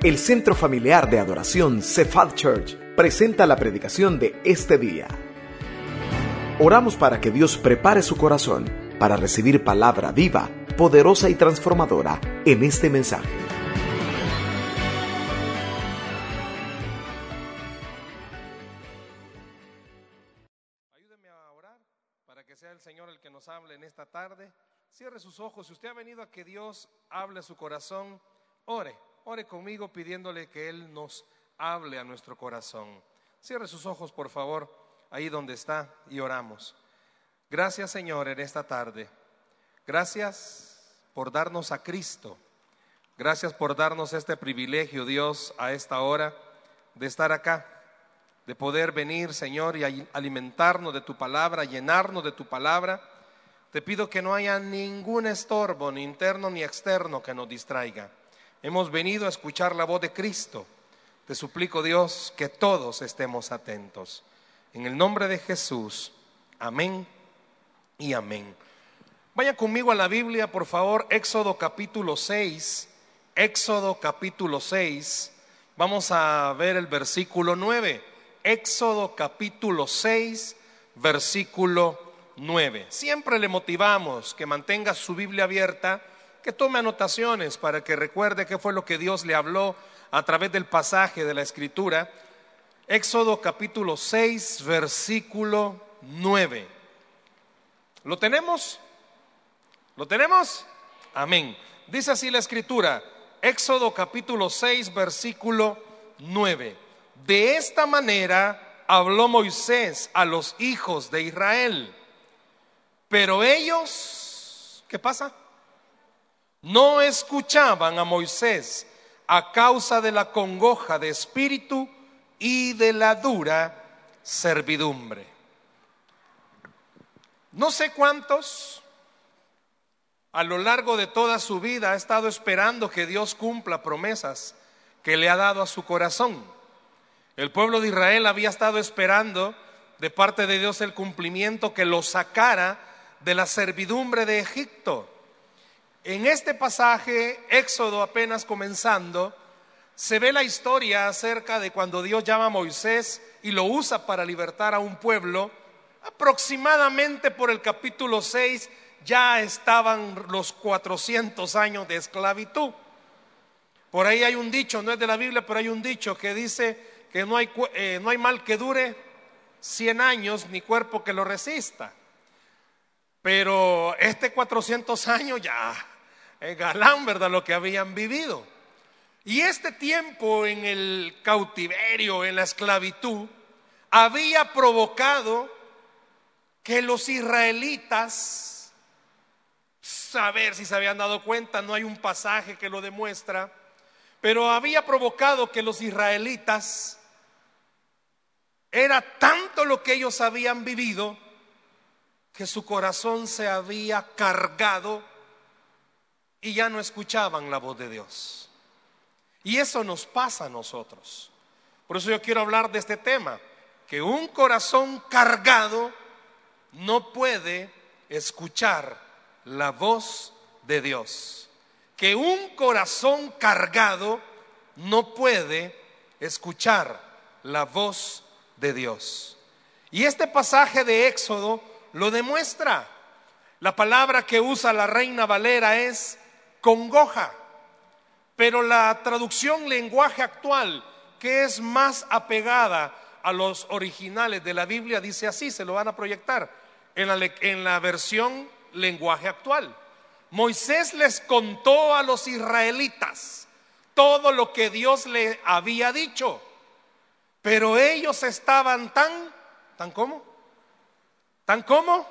El Centro Familiar de Adoración Cephal Church presenta la predicación de este día. Oramos para que Dios prepare su corazón para recibir palabra viva, poderosa y transformadora en este mensaje. Ayúdeme a orar para que sea el Señor el que nos hable en esta tarde. Cierre sus ojos. Si usted ha venido a que Dios hable a su corazón, ore. Ore conmigo pidiéndole que Él nos hable a nuestro corazón. Cierre sus ojos, por favor, ahí donde está y oramos. Gracias, Señor, en esta tarde. Gracias por darnos a Cristo. Gracias por darnos este privilegio, Dios, a esta hora de estar acá, de poder venir, Señor, y alimentarnos de tu palabra, llenarnos de tu palabra. Te pido que no haya ningún estorbo, ni interno ni externo, que nos distraiga. Hemos venido a escuchar la voz de Cristo. Te suplico, Dios, que todos estemos atentos. En el nombre de Jesús, amén y amén. Vaya conmigo a la Biblia, por favor, Éxodo capítulo 6. Éxodo capítulo 6. Vamos a ver el versículo 9. Éxodo capítulo 6, versículo 9. Siempre le motivamos que mantenga su Biblia abierta que tome anotaciones para que recuerde qué fue lo que Dios le habló a través del pasaje de la Escritura. Éxodo capítulo 6, versículo 9. ¿Lo tenemos? ¿Lo tenemos? Amén. Dice así la Escritura, Éxodo capítulo 6, versículo 9. De esta manera habló Moisés a los hijos de Israel. Pero ellos, ¿qué pasa? No escuchaban a Moisés a causa de la congoja de espíritu y de la dura servidumbre. No sé cuántos a lo largo de toda su vida ha estado esperando que Dios cumpla promesas que le ha dado a su corazón. El pueblo de Israel había estado esperando de parte de Dios el cumplimiento que lo sacara de la servidumbre de Egipto. En este pasaje, Éxodo apenas comenzando, se ve la historia acerca de cuando Dios llama a Moisés y lo usa para libertar a un pueblo. Aproximadamente por el capítulo 6 ya estaban los 400 años de esclavitud. Por ahí hay un dicho, no es de la Biblia, pero hay un dicho que dice que no hay, eh, no hay mal que dure 100 años ni cuerpo que lo resista. Pero este 400 años ya galán, ¿verdad? Lo que habían vivido. Y este tiempo en el cautiverio, en la esclavitud, había provocado que los israelitas, saber si se habían dado cuenta, no hay un pasaje que lo demuestra, pero había provocado que los israelitas, era tanto lo que ellos habían vivido, que su corazón se había cargado y ya no escuchaban la voz de Dios. Y eso nos pasa a nosotros. Por eso yo quiero hablar de este tema, que un corazón cargado no puede escuchar la voz de Dios. Que un corazón cargado no puede escuchar la voz de Dios. Y este pasaje de Éxodo lo demuestra. La palabra que usa la reina Valera es congoja, pero la traducción lenguaje actual, que es más apegada a los originales de la Biblia, dice así, se lo van a proyectar en la, en la versión lenguaje actual. Moisés les contó a los israelitas todo lo que Dios le había dicho, pero ellos estaban tan, tan como, tan como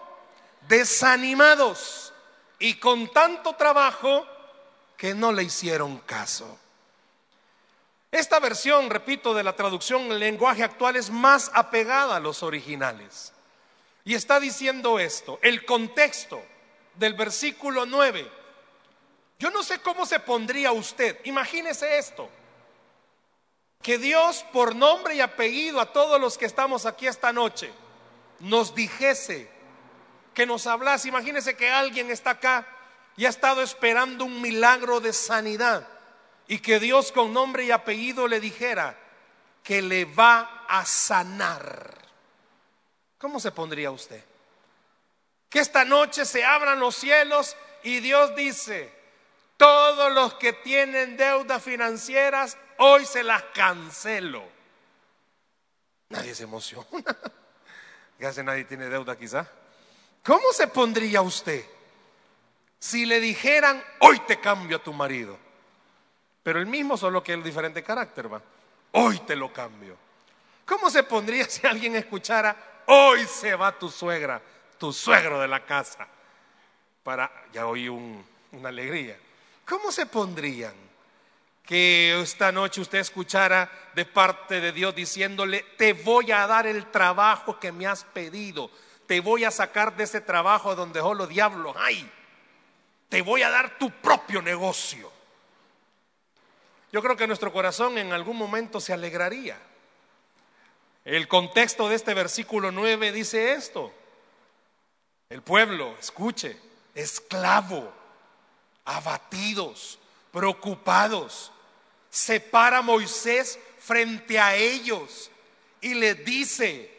desanimados y con tanto trabajo que no le hicieron caso. Esta versión, repito, de la traducción en lenguaje actual es más apegada a los originales. Y está diciendo esto, el contexto del versículo 9. Yo no sé cómo se pondría usted, imagínese esto, que Dios por nombre y apellido a todos los que estamos aquí esta noche nos dijese que nos hablase. Imagínese que alguien está acá y ha estado esperando un milagro de sanidad y que Dios con nombre y apellido le dijera que le va a sanar. ¿Cómo se pondría usted? Que esta noche se abran los cielos y Dios dice, todos los que tienen deudas financieras, hoy se las cancelo. Nadie se emociona. hace nadie tiene deuda quizá. ¿Cómo se pondría usted si le dijeran, hoy te cambio a tu marido? Pero el mismo, solo que el diferente carácter va. Hoy te lo cambio. ¿Cómo se pondría si alguien escuchara, hoy se va tu suegra, tu suegro de la casa? Para, ya oí una alegría. ¿Cómo se pondrían que esta noche usted escuchara de parte de Dios diciéndole, te voy a dar el trabajo que me has pedido, te voy a sacar de ese trabajo donde los diablos hay, te voy a dar tu propio negocio? Yo creo que nuestro corazón en algún momento se alegraría. El contexto de este versículo 9 dice esto. El pueblo, escuche, esclavo, abatidos, preocupados. Se para Moisés frente a ellos y les dice,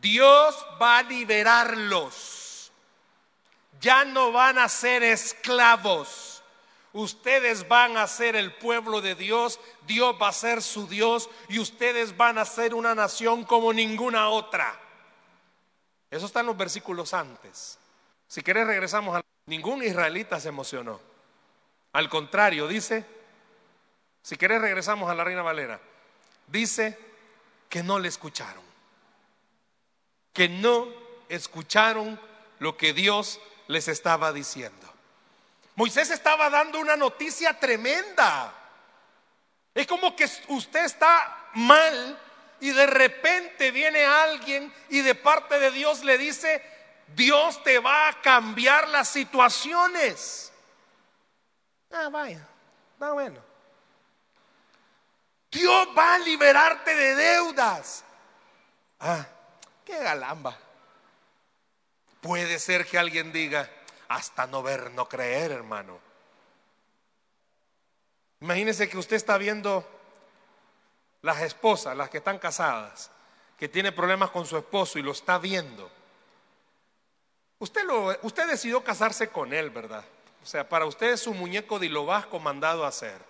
Dios va a liberarlos. Ya no van a ser esclavos. Ustedes van a ser el pueblo de Dios, Dios va a ser su Dios y ustedes van a ser una nación como ninguna otra. Eso está en los versículos antes. Si querés regresamos a... Ningún israelita se emocionó. Al contrario, dice, si querés regresamos a la Reina Valera, dice que no le escucharon. Que no escucharon lo que Dios les estaba diciendo. Moisés estaba dando una noticia tremenda. Es como que usted está mal y de repente viene alguien y de parte de Dios le dice, Dios te va a cambiar las situaciones. Ah, vaya, está bueno. Dios va a liberarte de deudas. Ah, qué galamba. Puede ser que alguien diga, hasta no ver, no creer, hermano. Imagínese que usted está viendo las esposas, las que están casadas, que tiene problemas con su esposo y lo está viendo. Usted, lo, usted decidió casarse con él, ¿verdad? O sea, para usted es su muñeco de lo vas comandado a hacer.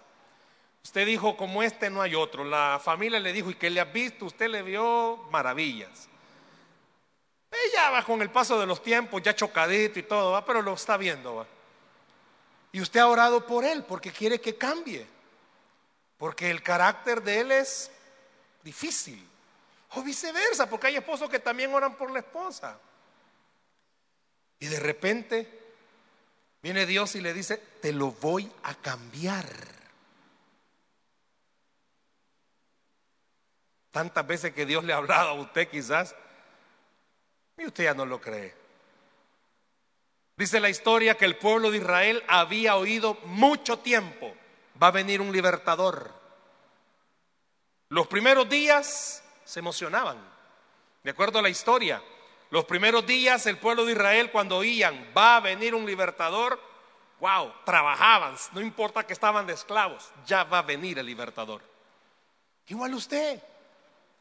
Usted dijo, como este no hay otro. La familia le dijo, ¿y qué le ha visto? Usted le vio maravillas. Ella va con el paso de los tiempos, ya chocadito y todo, ¿va? pero lo está viendo. ¿va? Y usted ha orado por él porque quiere que cambie. Porque el carácter de él es difícil. O viceversa, porque hay esposos que también oran por la esposa. Y de repente viene Dios y le dice, te lo voy a cambiar. Tantas veces que Dios le ha hablado a usted quizás, y usted ya no lo cree. Dice la historia que el pueblo de Israel había oído mucho tiempo, va a venir un libertador. Los primeros días se emocionaban, de acuerdo a la historia. Los primeros días el pueblo de Israel cuando oían, va a venir un libertador, wow, trabajaban, no importa que estaban de esclavos, ya va a venir el libertador. Igual usted,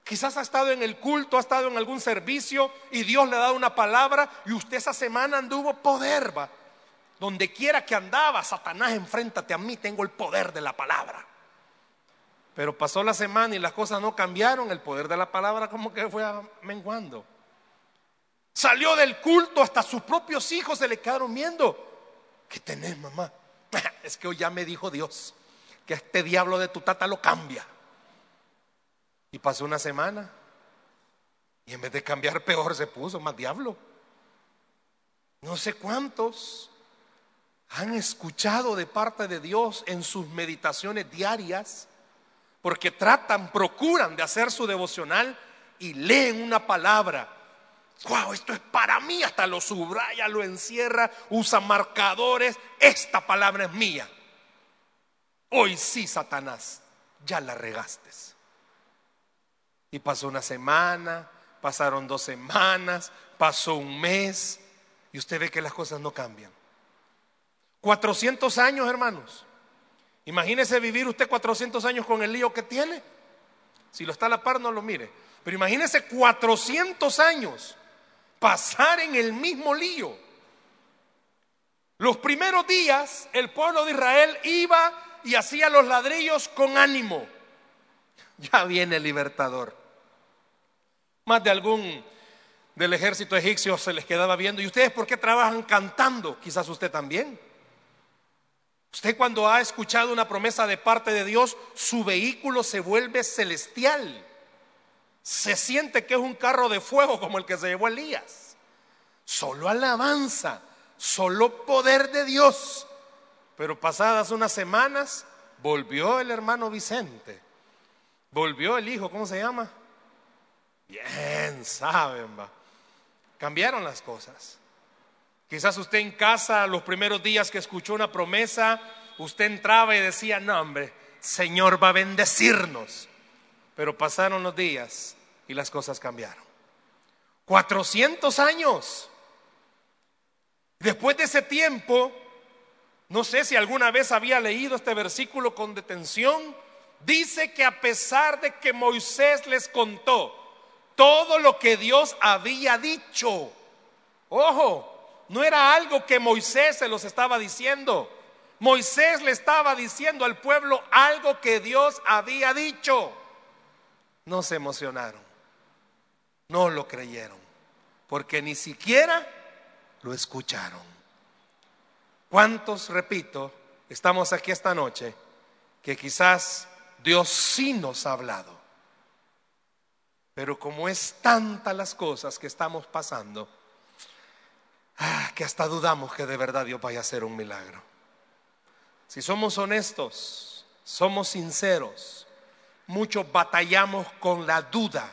quizás ha estado en el culto, ha estado en algún servicio y Dios le ha dado una palabra y usted esa semana anduvo poder, va. Donde quiera que andaba, Satanás, enfréntate a mí, tengo el poder de la palabra. Pero pasó la semana y las cosas no cambiaron, el poder de la palabra como que fue menguando. Salió del culto, hasta sus propios hijos se le quedaron viendo. ¿Qué tenés, mamá? Es que hoy ya me dijo Dios que este diablo de tu tata lo cambia. Y pasó una semana. Y en vez de cambiar peor se puso más diablo. No sé cuántos han escuchado de parte de Dios en sus meditaciones diarias, porque tratan, procuran de hacer su devocional y leen una palabra wow, esto es para mí, hasta lo subraya, lo encierra, usa marcadores, esta palabra es mía. Hoy sí, Satanás, ya la regaste. Y pasó una semana, pasaron dos semanas, pasó un mes, y usted ve que las cosas no cambian. 400 años, hermanos. Imagínese vivir usted 400 años con el lío que tiene. Si lo está a la par, no lo mire. Pero imagínese 400 años pasar en el mismo lío. Los primeros días el pueblo de Israel iba y hacía los ladrillos con ánimo. Ya viene el libertador. Más de algún del ejército egipcio se les quedaba viendo. ¿Y ustedes por qué trabajan cantando? Quizás usted también. Usted cuando ha escuchado una promesa de parte de Dios, su vehículo se vuelve celestial. Se siente que es un carro de fuego como el que se llevó Elías. Solo alabanza, solo poder de Dios. Pero pasadas unas semanas, volvió el hermano Vicente. Volvió el hijo, ¿cómo se llama? Bien, saben, va. Cambiaron las cosas. Quizás usted en casa, los primeros días que escuchó una promesa, usted entraba y decía, no hombre, Señor va a bendecirnos. Pero pasaron los días y las cosas cambiaron. 400 años. Después de ese tiempo, no sé si alguna vez había leído este versículo con detención, dice que a pesar de que Moisés les contó todo lo que Dios había dicho, ojo, no era algo que Moisés se los estaba diciendo. Moisés le estaba diciendo al pueblo algo que Dios había dicho. No se emocionaron. No lo creyeron. Porque ni siquiera lo escucharon. ¿Cuántos, repito, estamos aquí esta noche que quizás Dios sí nos ha hablado? Pero como es tanta las cosas que estamos pasando, Ah, que hasta dudamos que de verdad Dios vaya a hacer un milagro. Si somos honestos, somos sinceros, muchos batallamos con la duda.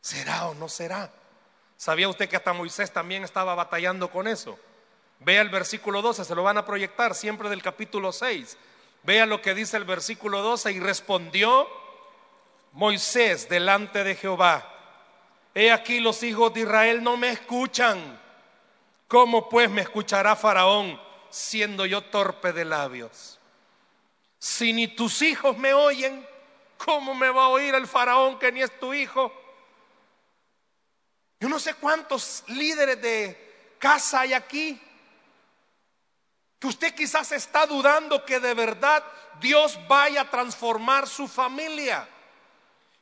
¿Será o no será? ¿Sabía usted que hasta Moisés también estaba batallando con eso? Vea el versículo 12, se lo van a proyectar siempre del capítulo 6. Vea lo que dice el versículo 12 y respondió Moisés delante de Jehová. He aquí los hijos de Israel no me escuchan. ¿Cómo pues me escuchará Faraón siendo yo torpe de labios? Si ni tus hijos me oyen, ¿cómo me va a oír el Faraón que ni es tu hijo? Yo no sé cuántos líderes de casa hay aquí que usted quizás está dudando que de verdad Dios vaya a transformar su familia.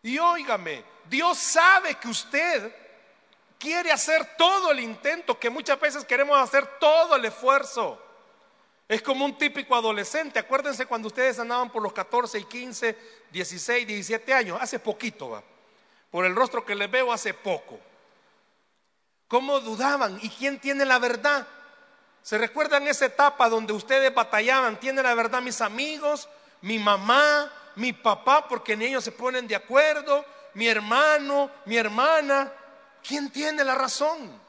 Y óigame, Dios sabe que usted quiere hacer todo el intento, que muchas veces queremos hacer todo el esfuerzo. Es como un típico adolescente. Acuérdense cuando ustedes andaban por los 14 y 15, 16, 17 años, hace poquito, va. Por el rostro que les veo hace poco. ¿Cómo dudaban? ¿Y quién tiene la verdad? ¿Se recuerdan esa etapa donde ustedes batallaban? ¿Tiene la verdad mis amigos, mi mamá, mi papá? Porque en ellos se ponen de acuerdo, mi hermano, mi hermana. ¿quién tiene la razón?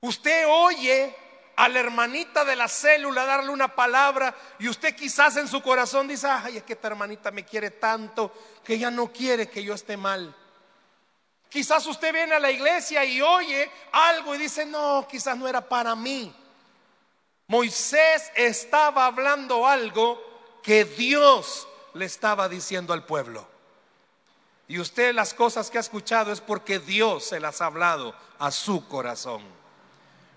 Usted oye a la hermanita de la célula darle una palabra y usted quizás en su corazón dice, ay, es que esta hermanita me quiere tanto que ella no quiere que yo esté mal. Quizás usted viene a la iglesia y oye algo y dice, no, quizás no era para mí. Moisés estaba hablando algo que Dios le estaba diciendo al pueblo. Y usted las cosas que ha escuchado es porque Dios se las ha hablado a su corazón.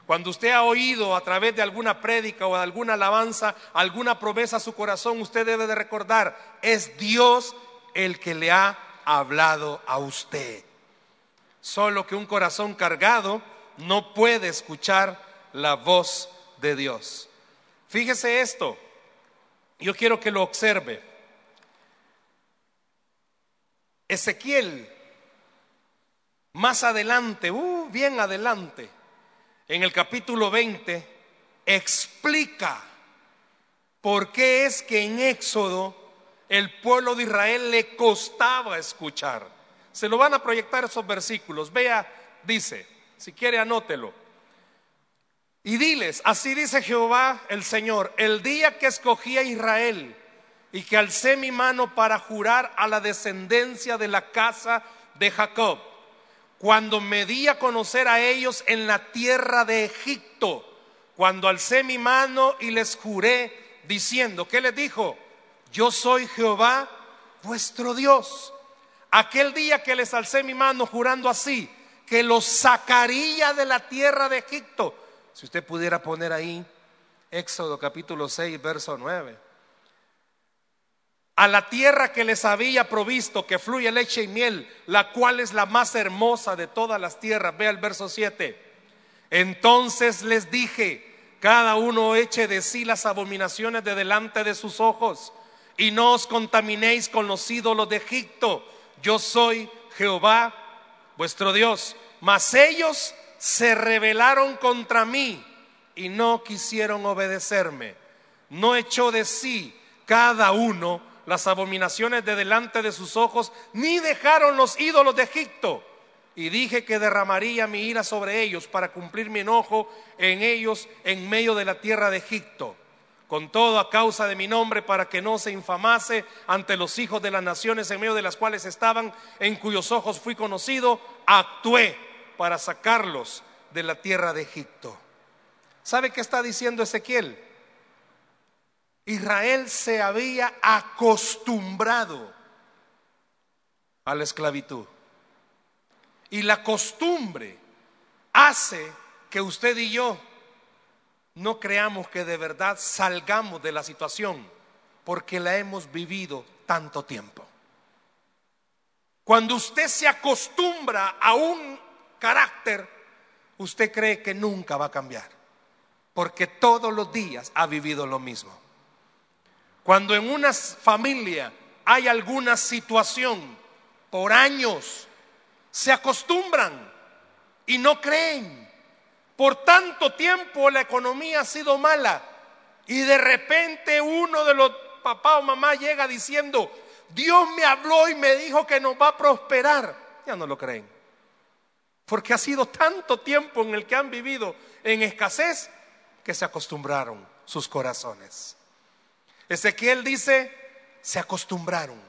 Cuando usted ha oído a través de alguna prédica o de alguna alabanza, alguna promesa a su corazón, usted debe de recordar, es Dios el que le ha hablado a usted. Solo que un corazón cargado no puede escuchar la voz de Dios. Fíjese esto, yo quiero que lo observe. Ezequiel, más adelante, uh, bien adelante, en el capítulo 20, explica por qué es que en Éxodo el pueblo de Israel le costaba escuchar. Se lo van a proyectar esos versículos. Vea, dice, si quiere anótelo. Y diles, así dice Jehová el Señor, el día que escogí a Israel y que alcé mi mano para jurar a la descendencia de la casa de Jacob, cuando me di a conocer a ellos en la tierra de Egipto, cuando alcé mi mano y les juré diciendo, ¿qué les dijo? Yo soy Jehová vuestro Dios. Aquel día que les alcé mi mano jurando así, que los sacaría de la tierra de Egipto. Si usted pudiera poner ahí Éxodo capítulo 6, verso 9. A la tierra que les había provisto, que fluye leche y miel, la cual es la más hermosa de todas las tierras. Vea el verso 7. Entonces les dije, cada uno eche de sí las abominaciones de delante de sus ojos, y no os contaminéis con los ídolos de Egipto. Yo soy Jehová, vuestro Dios. Mas ellos se rebelaron contra mí y no quisieron obedecerme. No echó de sí cada uno las abominaciones de delante de sus ojos, ni dejaron los ídolos de Egipto y dije que derramaría mi ira sobre ellos para cumplir mi enojo en ellos en medio de la tierra de Egipto. Con todo a causa de mi nombre para que no se infamase ante los hijos de las naciones en medio de las cuales estaban, en cuyos ojos fui conocido, actué para sacarlos de la tierra de Egipto. ¿Sabe qué está diciendo Ezequiel? Israel se había acostumbrado a la esclavitud. Y la costumbre hace que usted y yo no creamos que de verdad salgamos de la situación porque la hemos vivido tanto tiempo. Cuando usted se acostumbra a un carácter, usted cree que nunca va a cambiar, porque todos los días ha vivido lo mismo. Cuando en una familia hay alguna situación por años, se acostumbran y no creen. Por tanto tiempo la economía ha sido mala y de repente uno de los papá o mamá llega diciendo, Dios me habló y me dijo que nos va a prosperar. Ya no lo creen. Porque ha sido tanto tiempo en el que han vivido en escasez que se acostumbraron sus corazones. Ezequiel dice, se acostumbraron.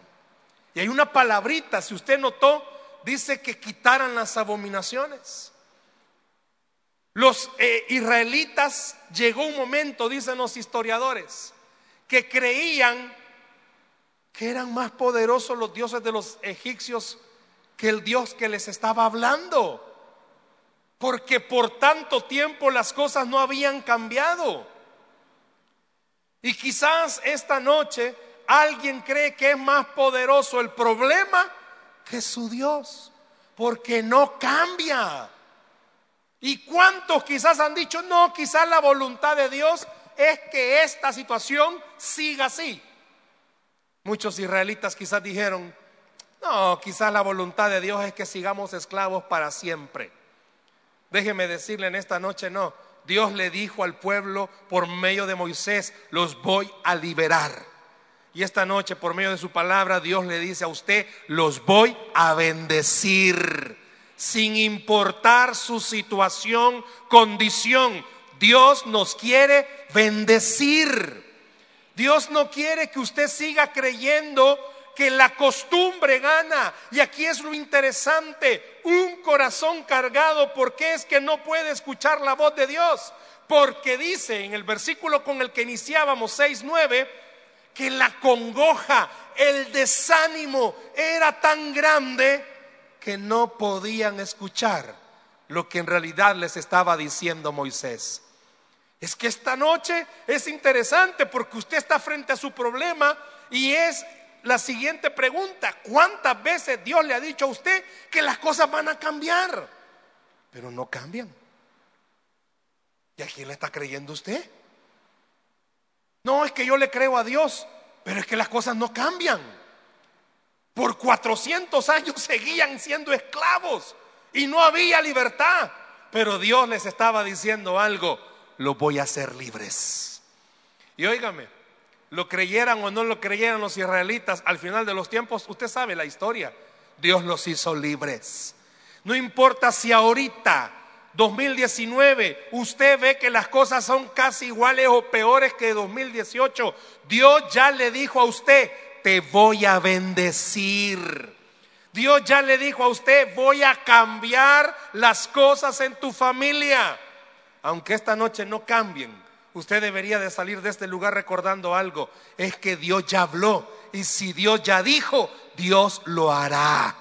Y hay una palabrita, si usted notó, dice que quitaran las abominaciones. Los eh, israelitas llegó un momento, dicen los historiadores, que creían que eran más poderosos los dioses de los egipcios que el Dios que les estaba hablando. Porque por tanto tiempo las cosas no habían cambiado. Y quizás esta noche alguien cree que es más poderoso el problema que su Dios, porque no cambia. ¿Y cuántos quizás han dicho, no, quizás la voluntad de Dios es que esta situación siga así? Muchos israelitas quizás dijeron, no, quizás la voluntad de Dios es que sigamos esclavos para siempre. Déjeme decirle en esta noche, no, Dios le dijo al pueblo por medio de Moisés, los voy a liberar. Y esta noche, por medio de su palabra, Dios le dice a usted, los voy a bendecir, sin importar su situación, condición. Dios nos quiere bendecir. Dios no quiere que usted siga creyendo que la costumbre gana. Y aquí es lo interesante, un corazón cargado, porque es que no puede escuchar la voz de Dios? Porque dice en el versículo con el que iniciábamos 6.9, que la congoja, el desánimo era tan grande que no podían escuchar lo que en realidad les estaba diciendo Moisés. Es que esta noche es interesante porque usted está frente a su problema y es la siguiente pregunta, ¿cuántas veces Dios le ha dicho a usted que las cosas van a cambiar? Pero no cambian. ¿Y a quién le está creyendo usted? No, es que yo le creo a Dios, pero es que las cosas no cambian. Por 400 años seguían siendo esclavos y no había libertad. Pero Dios les estaba diciendo algo, los voy a hacer libres. Y óigame, lo creyeran o no lo creyeran los israelitas, al final de los tiempos, usted sabe la historia, Dios los hizo libres. No importa si ahorita 2019, usted ve que las cosas son casi iguales o peores que 2018. Dios ya le dijo a usted, te voy a bendecir. Dios ya le dijo a usted, voy a cambiar las cosas en tu familia. Aunque esta noche no cambien, usted debería de salir de este lugar recordando algo. Es que Dios ya habló. Y si Dios ya dijo, Dios lo hará.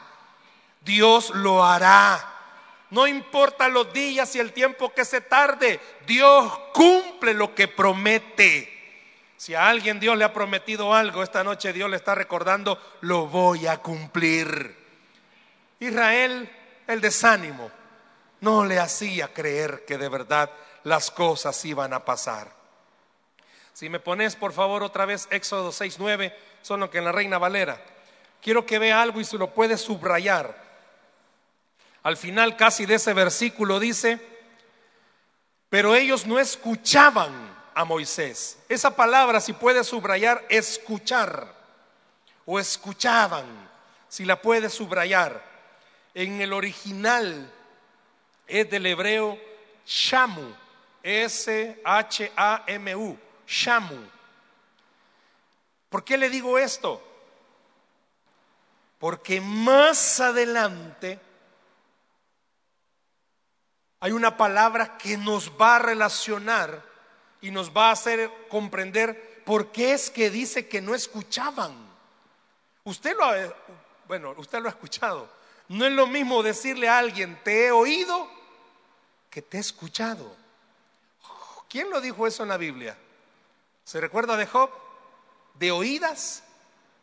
Dios lo hará. No importa los días y el tiempo que se tarde, Dios cumple lo que promete. Si a alguien Dios le ha prometido algo, esta noche Dios le está recordando, lo voy a cumplir. Israel, el desánimo, no le hacía creer que de verdad las cosas iban a pasar. Si me pones por favor otra vez Éxodo 6.9, solo que en la Reina Valera, quiero que vea algo y se lo puede subrayar. Al final casi de ese versículo dice, pero ellos no escuchaban a Moisés. Esa palabra, si puede subrayar, escuchar, o escuchaban, si la puede subrayar. En el original es del hebreo shamu, S-H-A-M-U, shamu. ¿Por qué le digo esto? Porque más adelante hay una palabra que nos va a relacionar y nos va a hacer comprender por qué es que dice que no escuchaban. Usted lo ha, bueno, usted lo ha escuchado. No es lo mismo decirle a alguien, te he oído, que te he escuchado. ¿Quién lo dijo eso en la Biblia? ¿Se recuerda de Job? De oídas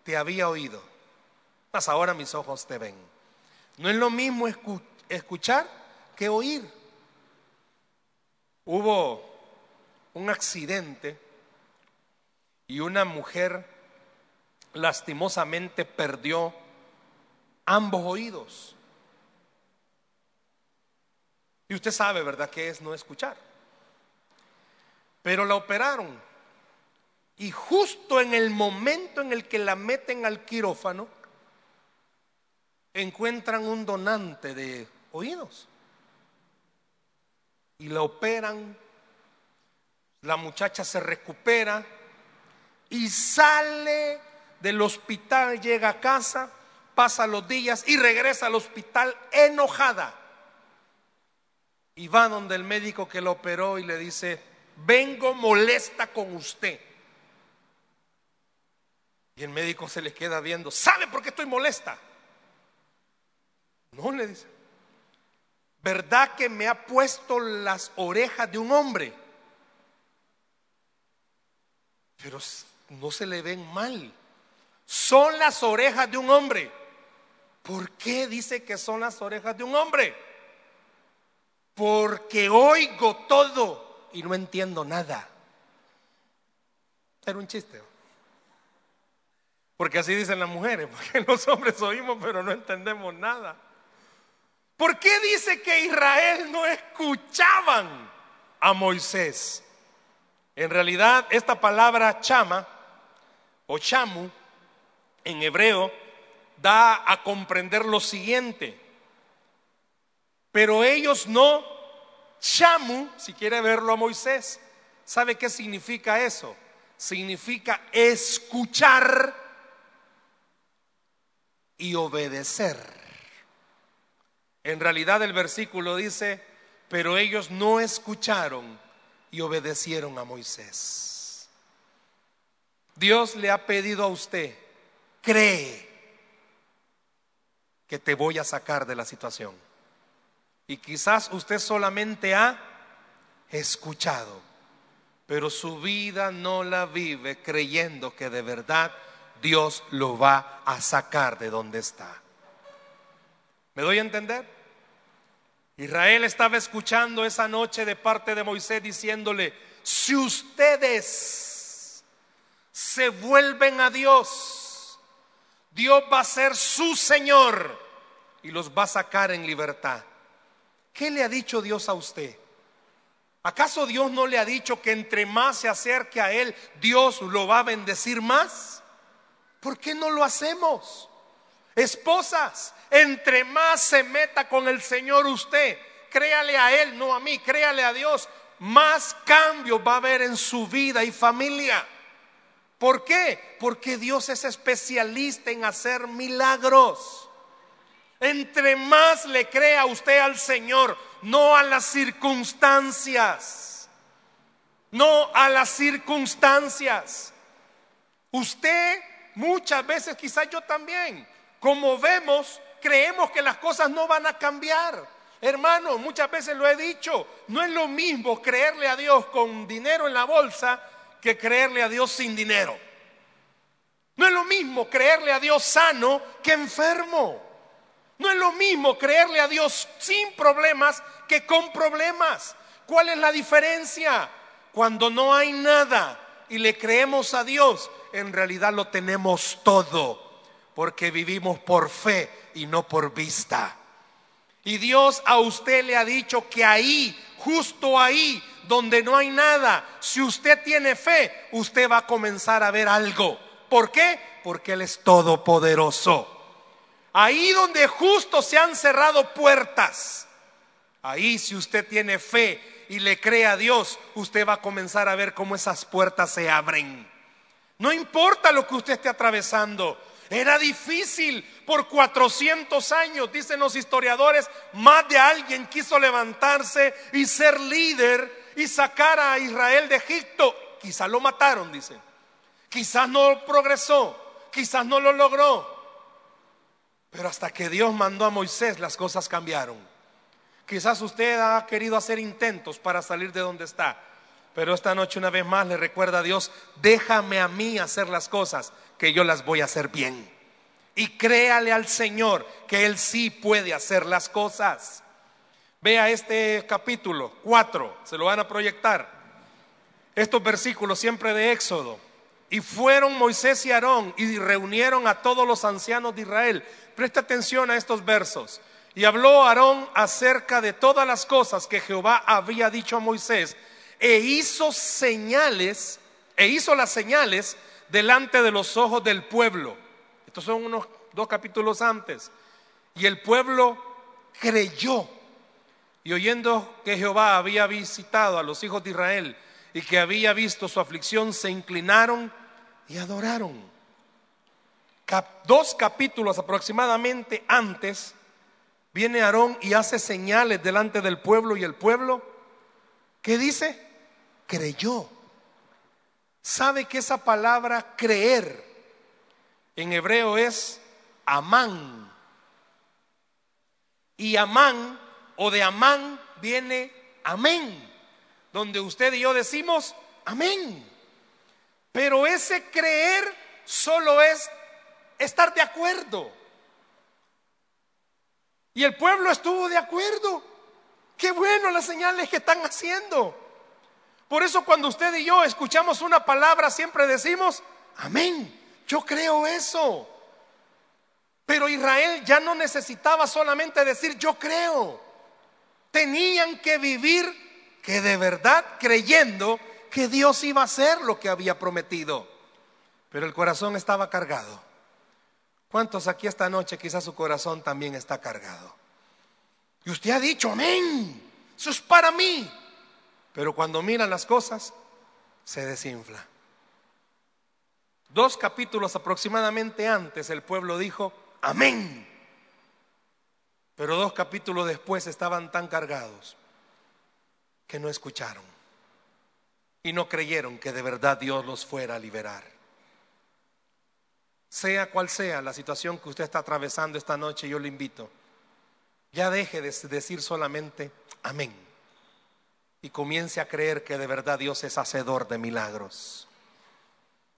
te había oído, mas ahora mis ojos te ven. No es lo mismo escuchar que oír. Hubo un accidente y una mujer lastimosamente perdió ambos oídos. Y usted sabe, ¿verdad?, que es no escuchar. Pero la operaron. Y justo en el momento en el que la meten al quirófano, encuentran un donante de oídos y la operan, la muchacha se recupera y sale del hospital, llega a casa, pasa los días y regresa al hospital enojada. Y va donde el médico que la operó y le dice, vengo molesta con usted. Y el médico se le queda viendo, ¿sabe por qué estoy molesta? No, le dice, ¿verdad que me ha puesto las orejas de un hombre? Pero no se le ven mal. Son las orejas de un hombre. ¿Por qué dice que son las orejas de un hombre? Porque oigo todo y no entiendo nada. Era un chiste. Porque así dicen las mujeres, porque los hombres oímos pero no entendemos nada. ¿Por qué dice que Israel no escuchaban a Moisés? En realidad, esta palabra chama o chamu en hebreo da a comprender lo siguiente. Pero ellos no, chamu, si quiere verlo a Moisés, ¿sabe qué significa eso? Significa escuchar y obedecer. En realidad el versículo dice, pero ellos no escucharon y obedecieron a Moisés. Dios le ha pedido a usted, cree que te voy a sacar de la situación. Y quizás usted solamente ha escuchado, pero su vida no la vive creyendo que de verdad Dios lo va a sacar de donde está. ¿Me doy a entender? Israel estaba escuchando esa noche de parte de Moisés diciéndole, si ustedes se vuelven a Dios, Dios va a ser su Señor y los va a sacar en libertad. ¿Qué le ha dicho Dios a usted? ¿Acaso Dios no le ha dicho que entre más se acerque a Él, Dios lo va a bendecir más? ¿Por qué no lo hacemos? Esposas, entre más se meta con el Señor usted, créale a Él, no a mí, créale a Dios, más cambio va a haber en su vida y familia. ¿Por qué? Porque Dios es especialista en hacer milagros. Entre más le crea usted al Señor, no a las circunstancias. no a las circunstancias. Usted muchas veces, quizás yo también, como vemos, creemos que las cosas no van a cambiar. Hermano, muchas veces lo he dicho, no es lo mismo creerle a Dios con dinero en la bolsa que creerle a Dios sin dinero. No es lo mismo creerle a Dios sano que enfermo. No es lo mismo creerle a Dios sin problemas que con problemas. ¿Cuál es la diferencia? Cuando no hay nada y le creemos a Dios, en realidad lo tenemos todo, porque vivimos por fe y no por vista. Y Dios a usted le ha dicho que ahí, justo ahí, donde no hay nada, si usted tiene fe, usted va a comenzar a ver algo. ¿Por qué? Porque Él es todopoderoso. Ahí donde justo se han cerrado puertas, ahí si usted tiene fe y le cree a Dios, usted va a comenzar a ver cómo esas puertas se abren. No importa lo que usted esté atravesando. Era difícil por 400 años, dicen los historiadores, más de alguien quiso levantarse y ser líder y sacar a Israel de Egipto. Quizás lo mataron, dicen. Quizás no progresó, quizás no lo logró. Pero hasta que Dios mandó a Moisés, las cosas cambiaron. Quizás usted ha querido hacer intentos para salir de donde está. Pero esta noche una vez más le recuerda a Dios, déjame a mí hacer las cosas, que yo las voy a hacer bien. Y créale al Señor que Él sí puede hacer las cosas. Vea este capítulo 4, se lo van a proyectar. Estos versículos siempre de Éxodo. Y fueron Moisés y Aarón y reunieron a todos los ancianos de Israel. Presta atención a estos versos. Y habló Aarón acerca de todas las cosas que Jehová había dicho a Moisés e hizo señales, e hizo las señales delante de los ojos del pueblo. Estos son unos dos capítulos antes. Y el pueblo creyó. Y oyendo que Jehová había visitado a los hijos de Israel y que había visto su aflicción, se inclinaron y adoraron. dos capítulos aproximadamente antes, viene Aarón y hace señales delante del pueblo y el pueblo, ¿qué dice? creyó. ¿Sabe que esa palabra creer en hebreo es amán? Y amán o de amán viene amén, donde usted y yo decimos amén. Pero ese creer solo es estar de acuerdo. Y el pueblo estuvo de acuerdo. Qué bueno las señales que están haciendo. Por eso cuando usted y yo escuchamos una palabra siempre decimos, amén, yo creo eso. Pero Israel ya no necesitaba solamente decir yo creo. Tenían que vivir que de verdad creyendo que Dios iba a hacer lo que había prometido. Pero el corazón estaba cargado. ¿Cuántos aquí esta noche quizás su corazón también está cargado? Y usted ha dicho, amén, eso es para mí. Pero cuando miran las cosas, se desinfla. Dos capítulos aproximadamente antes el pueblo dijo, amén. Pero dos capítulos después estaban tan cargados que no escucharon y no creyeron que de verdad Dios los fuera a liberar. Sea cual sea la situación que usted está atravesando esta noche, yo le invito, ya deje de decir solamente amén y comience a creer que de verdad Dios es hacedor de milagros.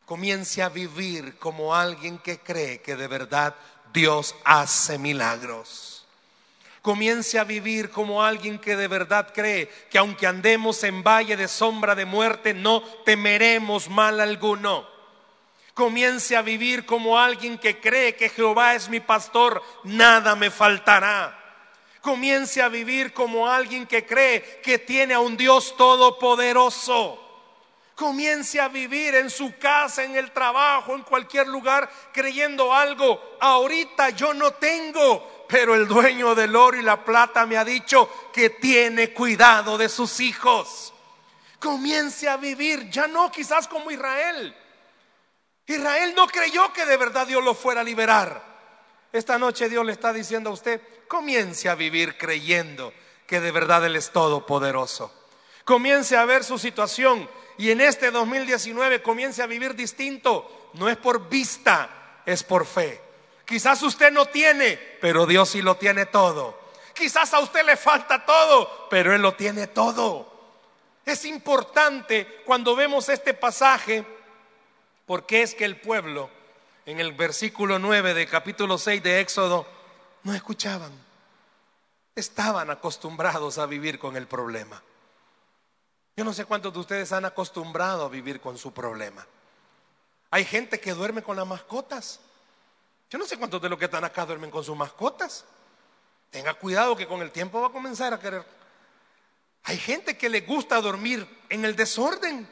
Comience a vivir como alguien que cree que de verdad Dios hace milagros. Comience a vivir como alguien que de verdad cree que aunque andemos en valle de sombra de muerte, no temeremos mal alguno. Comience a vivir como alguien que cree que Jehová es mi pastor, nada me faltará comience a vivir como alguien que cree que tiene a un Dios todopoderoso. Comience a vivir en su casa, en el trabajo, en cualquier lugar, creyendo algo. Ahorita yo no tengo, pero el dueño del oro y la plata me ha dicho que tiene cuidado de sus hijos. Comience a vivir, ya no quizás como Israel. Israel no creyó que de verdad Dios lo fuera a liberar. Esta noche Dios le está diciendo a usted, comience a vivir creyendo que de verdad Él es todopoderoso. comience a ver su situación y en este 2019 comience a vivir distinto, no es por vista, es por fe. Quizás usted no tiene, pero Dios sí lo tiene todo. Quizás a usted le falta todo, pero Él lo tiene todo. Es importante cuando vemos este pasaje, porque es que el pueblo, en el versículo 9 de capítulo 6 de Éxodo, no escuchaban. Estaban acostumbrados a vivir con el problema. Yo no sé cuántos de ustedes han acostumbrado a vivir con su problema. Hay gente que duerme con las mascotas. Yo no sé cuántos de los que están acá duermen con sus mascotas. Tenga cuidado que con el tiempo va a comenzar a querer. Hay gente que le gusta dormir en el desorden.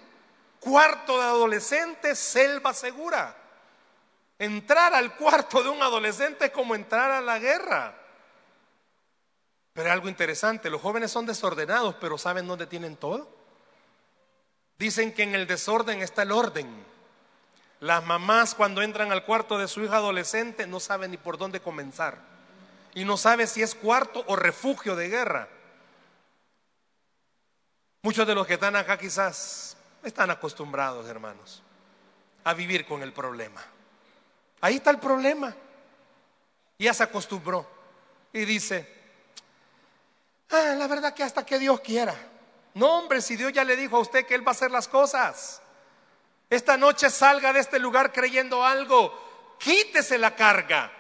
Cuarto de adolescente, selva segura. Entrar al cuarto de un adolescente es como entrar a la guerra. Pero es algo interesante, los jóvenes son desordenados, pero ¿saben dónde tienen todo? Dicen que en el desorden está el orden. Las mamás cuando entran al cuarto de su hija adolescente no saben ni por dónde comenzar. Y no sabe si es cuarto o refugio de guerra. Muchos de los que están acá quizás están acostumbrados, hermanos, a vivir con el problema. Ahí está el problema. Ya se acostumbró. Y dice, ah, la verdad que hasta que Dios quiera. No, hombre, si Dios ya le dijo a usted que Él va a hacer las cosas. Esta noche salga de este lugar creyendo algo. Quítese la carga.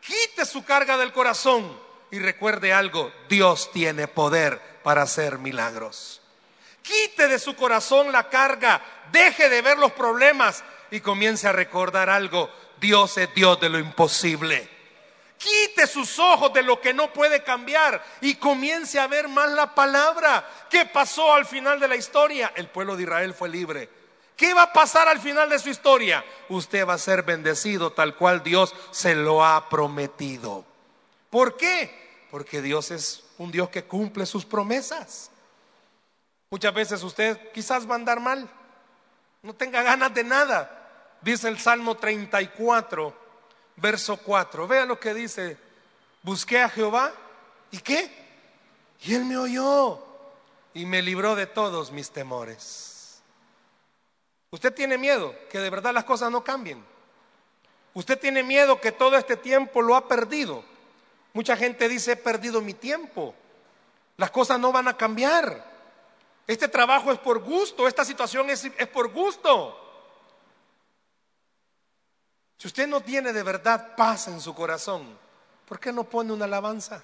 Quite su carga del corazón. Y recuerde algo, Dios tiene poder para hacer milagros. Quite de su corazón la carga. Deje de ver los problemas y comience a recordar algo. Dios es Dios de lo imposible. Quite sus ojos de lo que no puede cambiar y comience a ver más la palabra. ¿Qué pasó al final de la historia? El pueblo de Israel fue libre. ¿Qué va a pasar al final de su historia? Usted va a ser bendecido tal cual Dios se lo ha prometido. ¿Por qué? Porque Dios es un Dios que cumple sus promesas. Muchas veces usted quizás va a andar mal, no tenga ganas de nada. Dice el Salmo 34, verso 4. Vea lo que dice. Busqué a Jehová y qué? Y él me oyó y me libró de todos mis temores. Usted tiene miedo que de verdad las cosas no cambien. Usted tiene miedo que todo este tiempo lo ha perdido. Mucha gente dice, he perdido mi tiempo. Las cosas no van a cambiar. Este trabajo es por gusto, esta situación es, es por gusto. Si usted no tiene de verdad paz en su corazón, ¿por qué no pone una alabanza?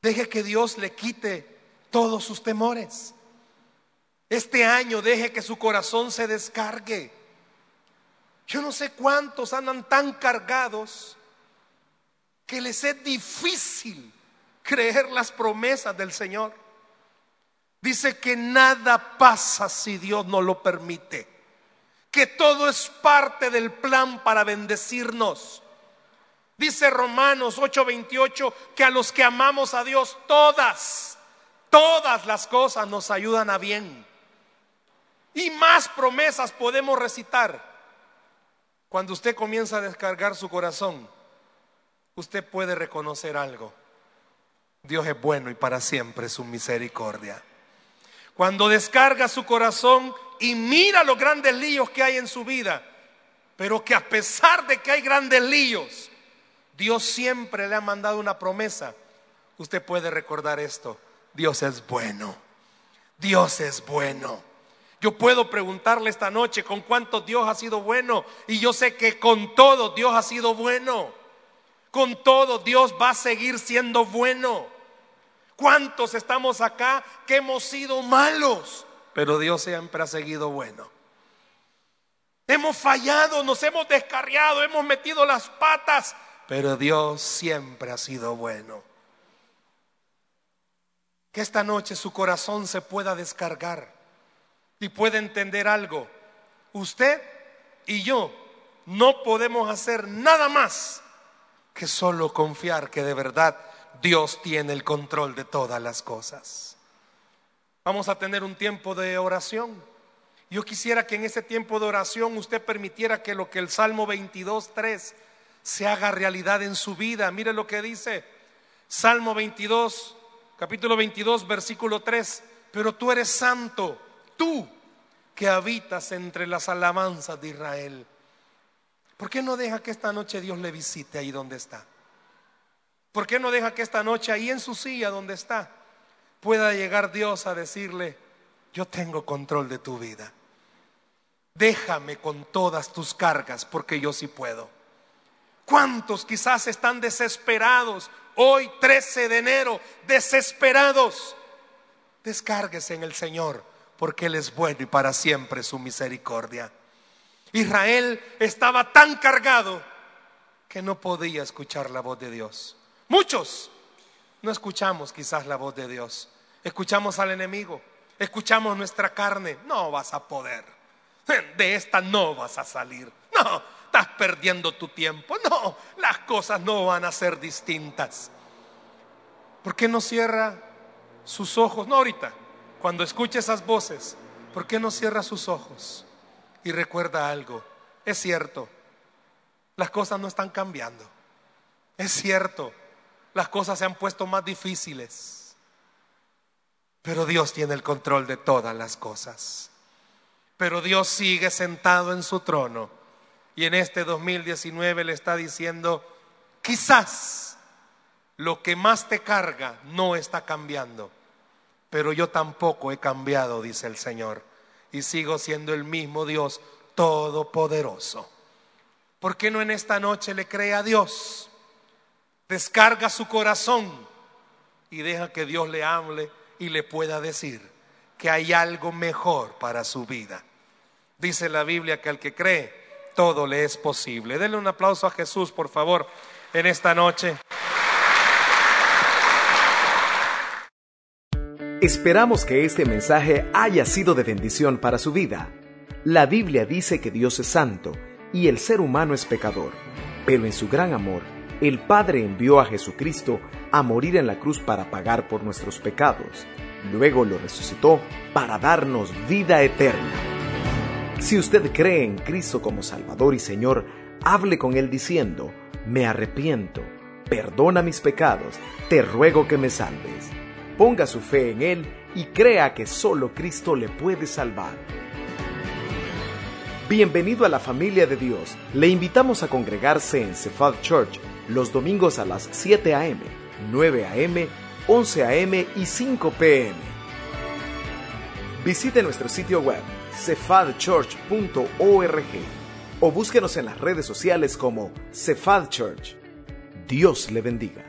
Deje que Dios le quite todos sus temores. Este año deje que su corazón se descargue. Yo no sé cuántos andan tan cargados que les es difícil creer las promesas del Señor. Dice que nada pasa si Dios no lo permite que todo es parte del plan para bendecirnos. Dice Romanos 8:28 que a los que amamos a Dios todas, todas las cosas nos ayudan a bien. Y más promesas podemos recitar. Cuando usted comienza a descargar su corazón, usted puede reconocer algo. Dios es bueno y para siempre su misericordia. Cuando descarga su corazón, y mira los grandes líos que hay en su vida, pero que a pesar de que hay grandes líos, Dios siempre le ha mandado una promesa. Usted puede recordar esto, Dios es bueno, Dios es bueno. Yo puedo preguntarle esta noche con cuánto Dios ha sido bueno y yo sé que con todo Dios ha sido bueno. Con todo Dios va a seguir siendo bueno. ¿Cuántos estamos acá que hemos sido malos? pero Dios siempre ha seguido bueno. Hemos fallado, nos hemos descarriado, hemos metido las patas, pero Dios siempre ha sido bueno. Que esta noche su corazón se pueda descargar y pueda entender algo. Usted y yo no podemos hacer nada más que solo confiar que de verdad Dios tiene el control de todas las cosas. Vamos a tener un tiempo de oración. Yo quisiera que en ese tiempo de oración usted permitiera que lo que el Salmo 22, 3 se haga realidad en su vida. Mire lo que dice Salmo 22, capítulo 22, versículo 3. Pero tú eres santo, tú que habitas entre las alabanzas de Israel. ¿Por qué no deja que esta noche Dios le visite ahí donde está? ¿Por qué no deja que esta noche ahí en su silla donde está pueda llegar Dios a decirle, yo tengo control de tu vida? Déjame con todas tus cargas porque yo sí puedo. ¿Cuántos quizás están desesperados hoy 13 de enero, desesperados? Descárguese en el Señor porque Él es bueno y para siempre su misericordia. Israel estaba tan cargado que no podía escuchar la voz de Dios. Muchos no escuchamos quizás la voz de Dios. Escuchamos al enemigo, escuchamos nuestra carne. No vas a poder. De esta no vas a salir. No, estás perdiendo tu tiempo. No, las cosas no van a ser distintas. ¿Por qué no cierra sus ojos? No ahorita, cuando escuche esas voces, ¿por qué no cierra sus ojos? Y recuerda algo, es cierto, las cosas no están cambiando. Es cierto, las cosas se han puesto más difíciles. Pero Dios tiene el control de todas las cosas. Pero Dios sigue sentado en su trono. Y en este 2019 le está diciendo, quizás lo que más te carga no está cambiando pero yo tampoco he cambiado, dice el Señor, y sigo siendo el mismo Dios todopoderoso. ¿Por qué no en esta noche le cree a Dios? Descarga su corazón y deja que Dios le hable y le pueda decir que hay algo mejor para su vida. Dice la Biblia que al que cree, todo le es posible. Denle un aplauso a Jesús, por favor, en esta noche. Esperamos que este mensaje haya sido de bendición para su vida. La Biblia dice que Dios es santo y el ser humano es pecador, pero en su gran amor, el Padre envió a Jesucristo a morir en la cruz para pagar por nuestros pecados. Luego lo resucitó para darnos vida eterna. Si usted cree en Cristo como Salvador y Señor, hable con Él diciendo, me arrepiento, perdona mis pecados, te ruego que me salves. Ponga su fe en Él y crea que solo Cristo le puede salvar. Bienvenido a la familia de Dios. Le invitamos a congregarse en Cephal Church los domingos a las 7 a.m., 9 a.m., 11 a.m. y 5 p.m. Visite nuestro sitio web cephadchurch.org o búsquenos en las redes sociales como Cephal Church. Dios le bendiga.